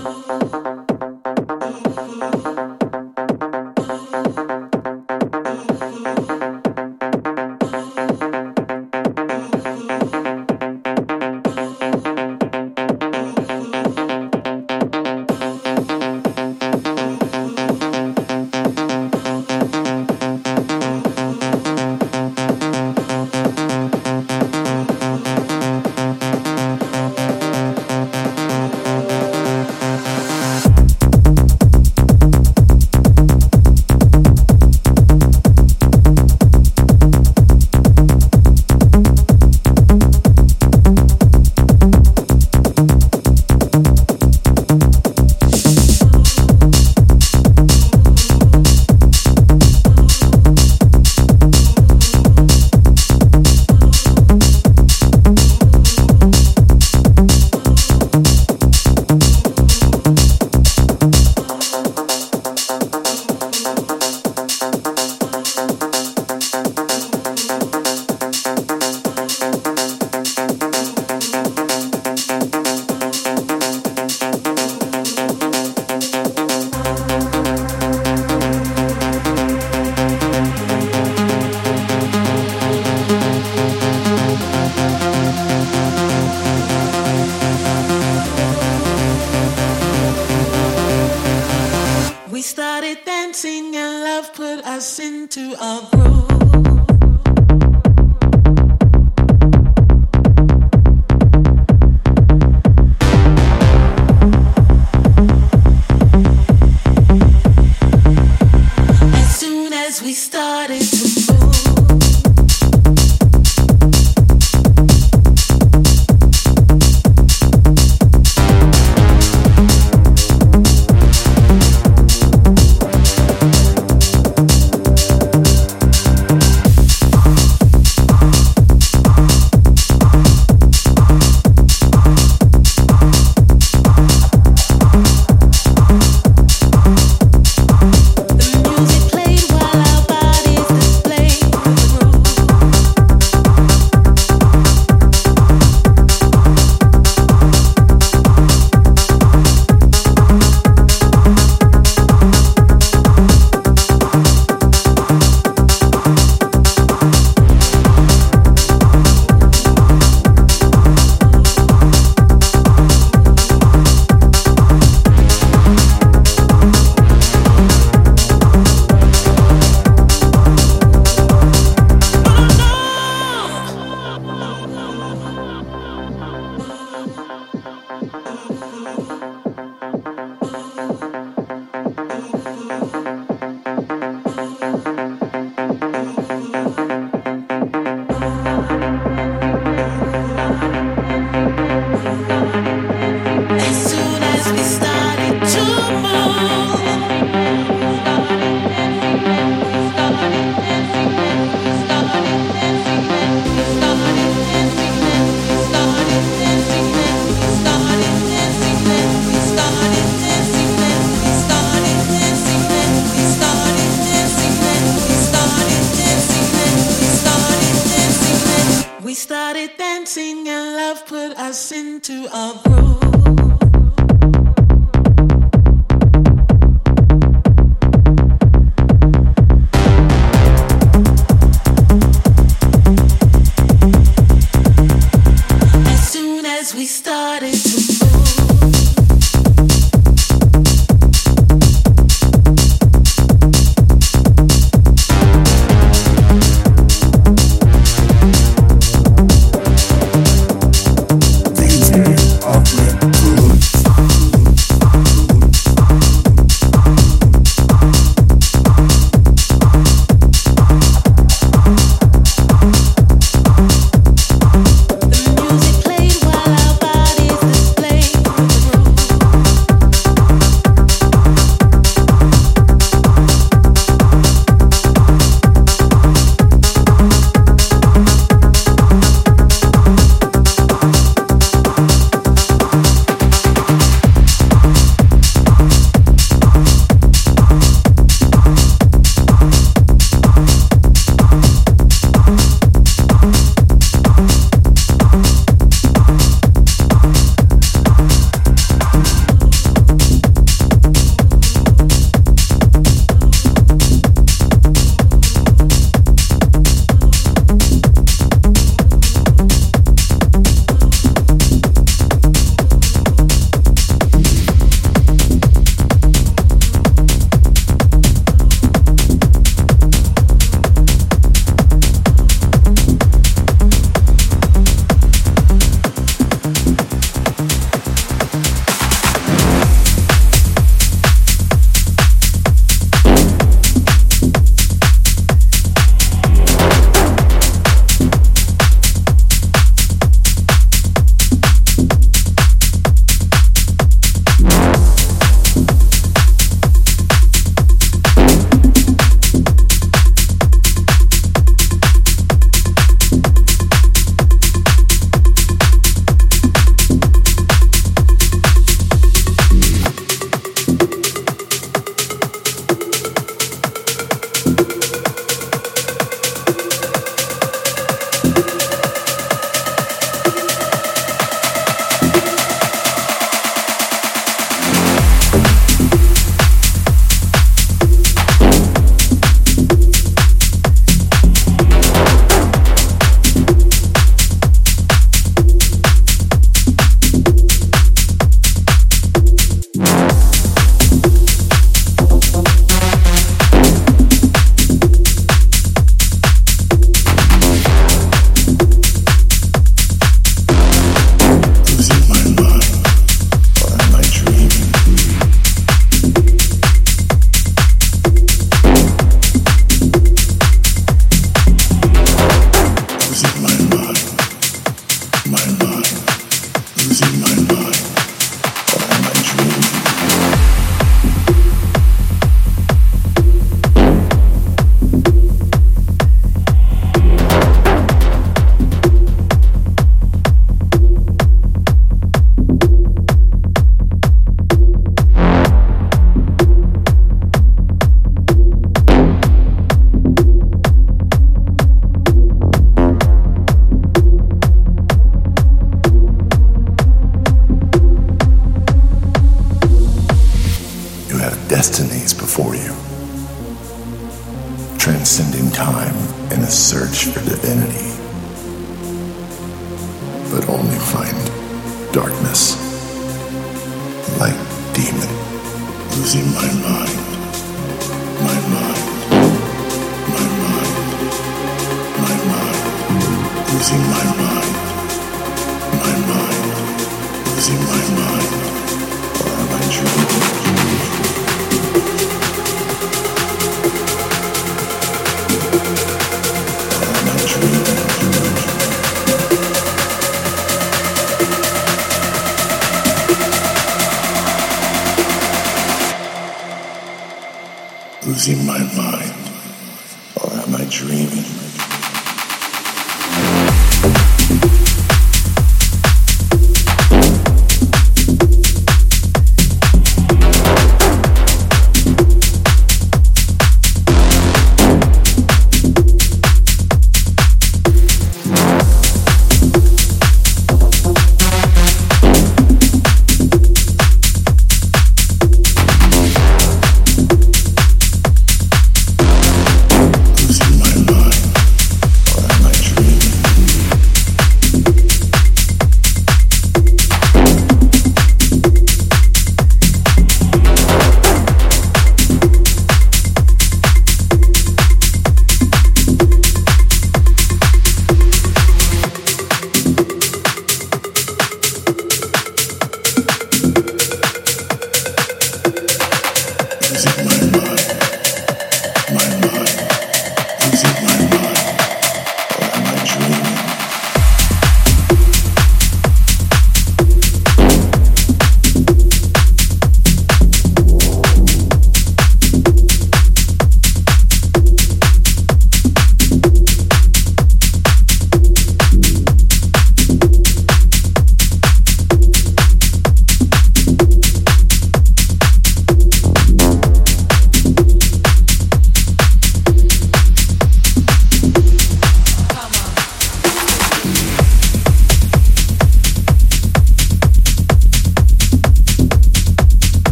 DJ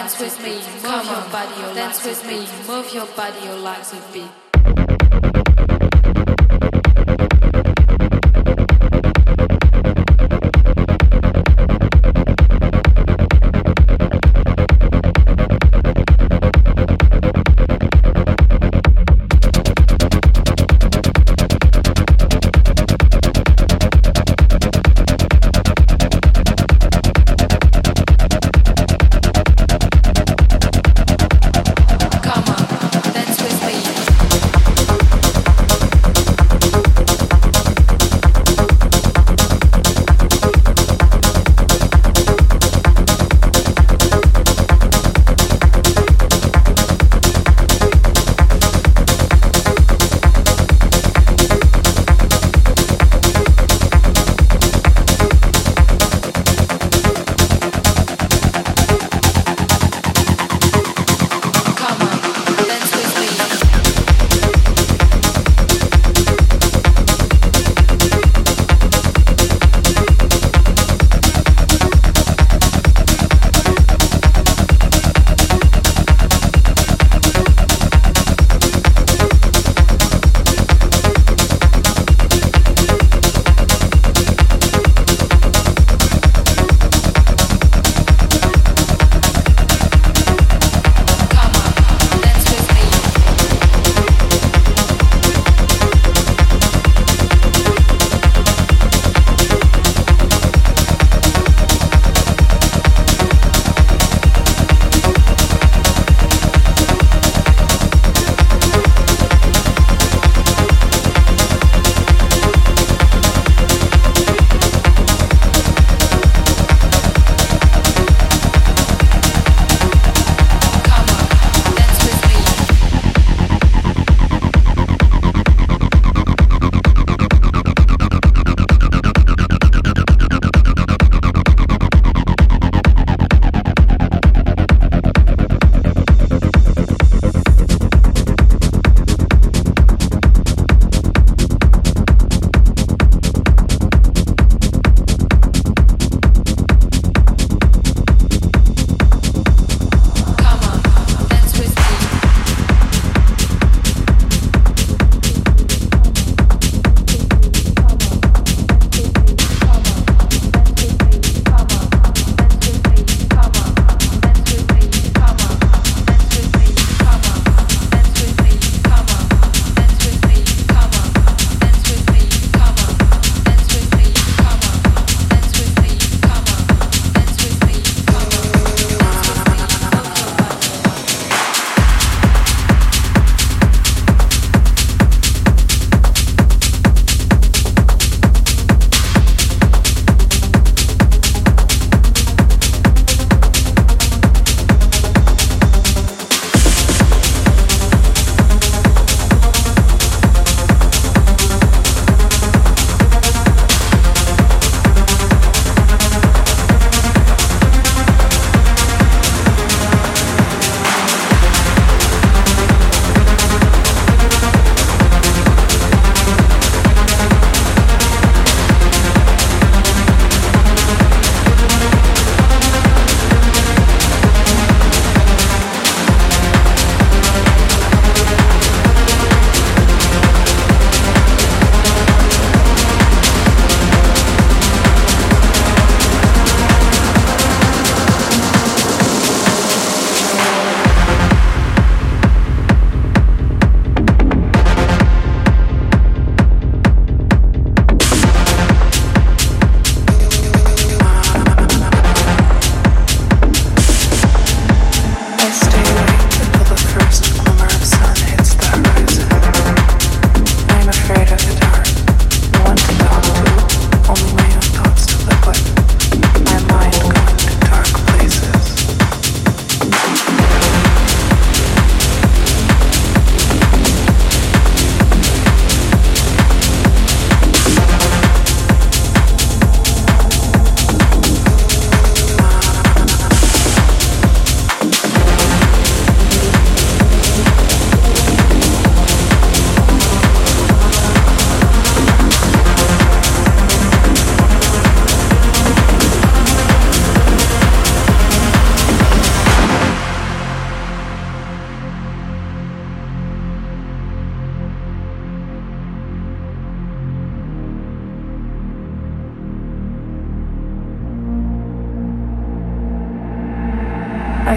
dance with me, move your body, or dance with me, move your body, or legs a beat.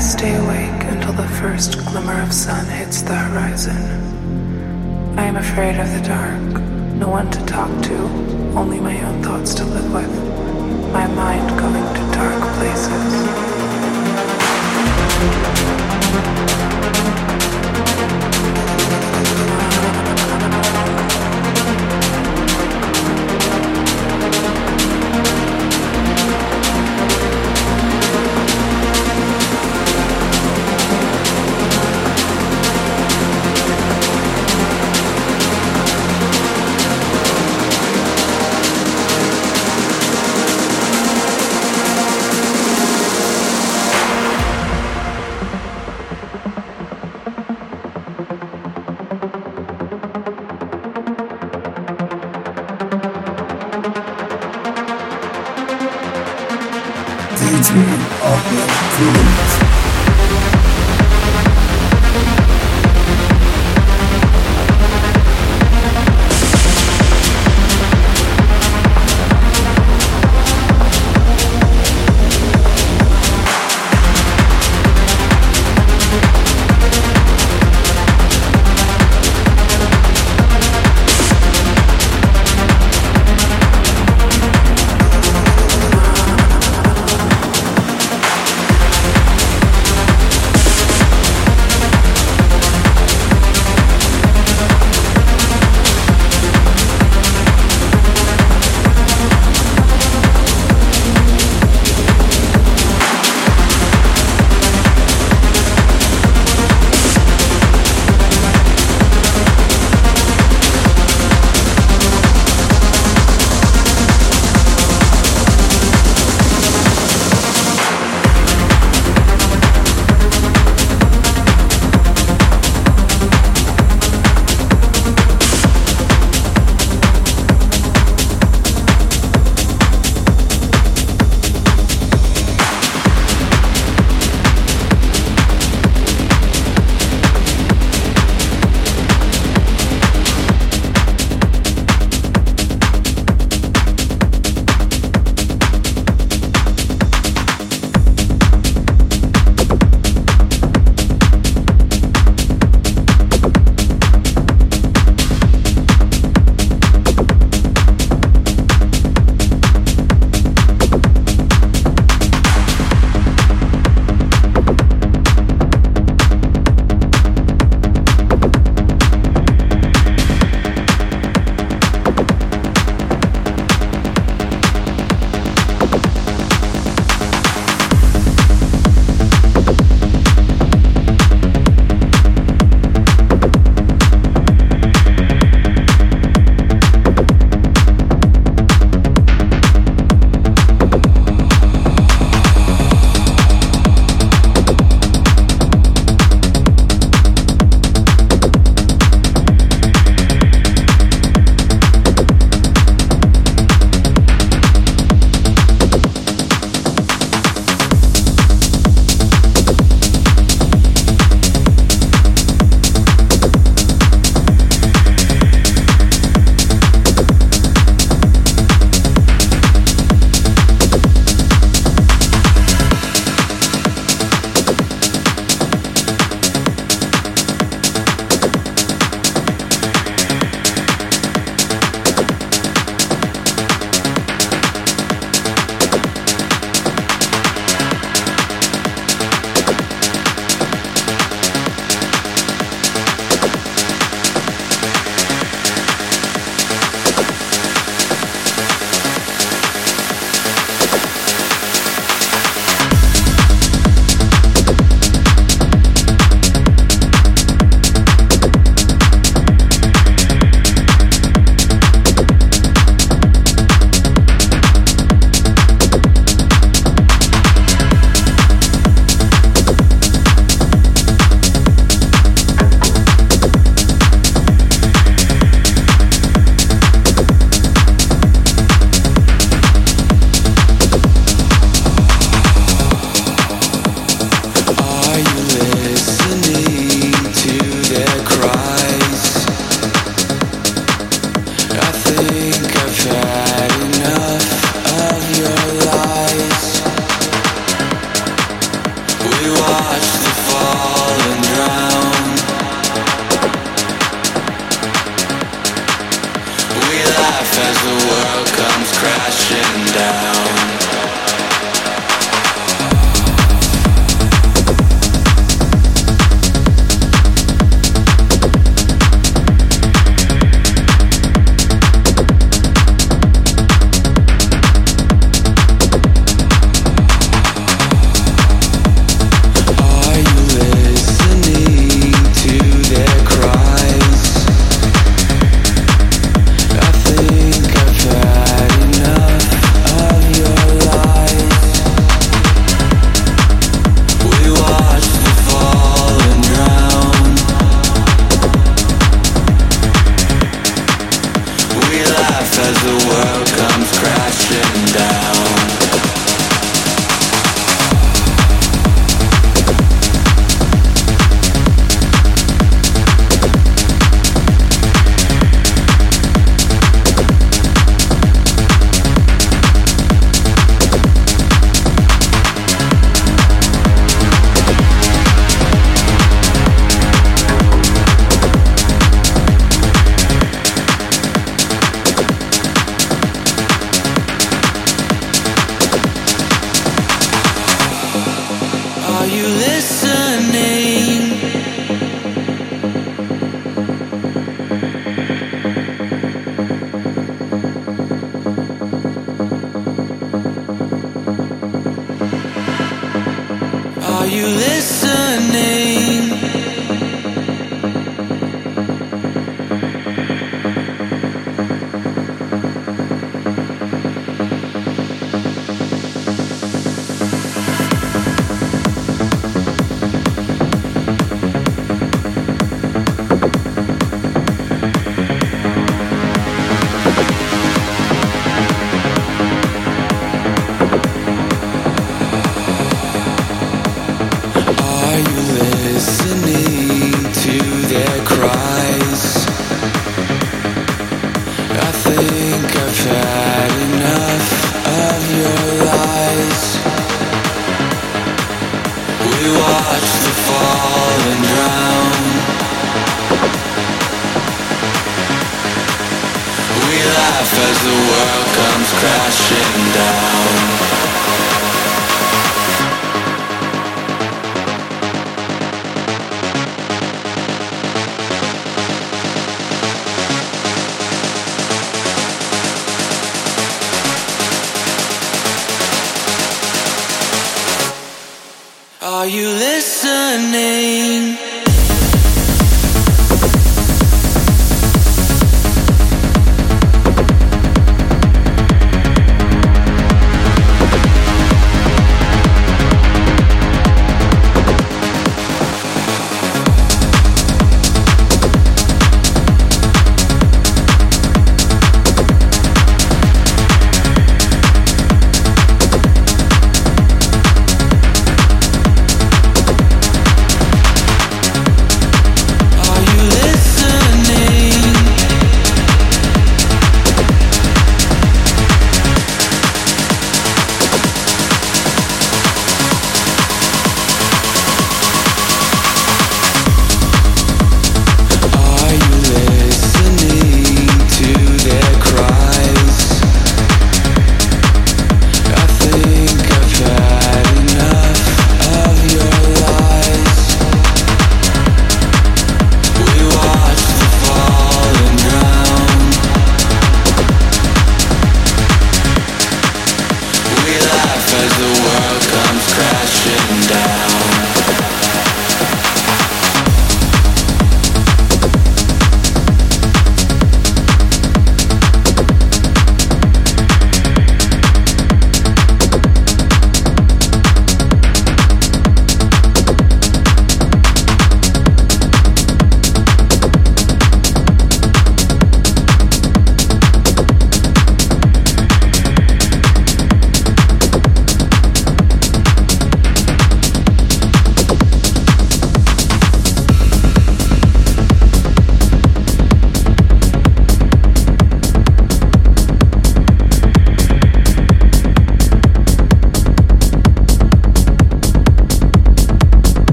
Stay awake until the first glimmer of sun hits the horizon. I am afraid of the dark, no one to talk to, only my own thoughts to live with, my mind going to dark places.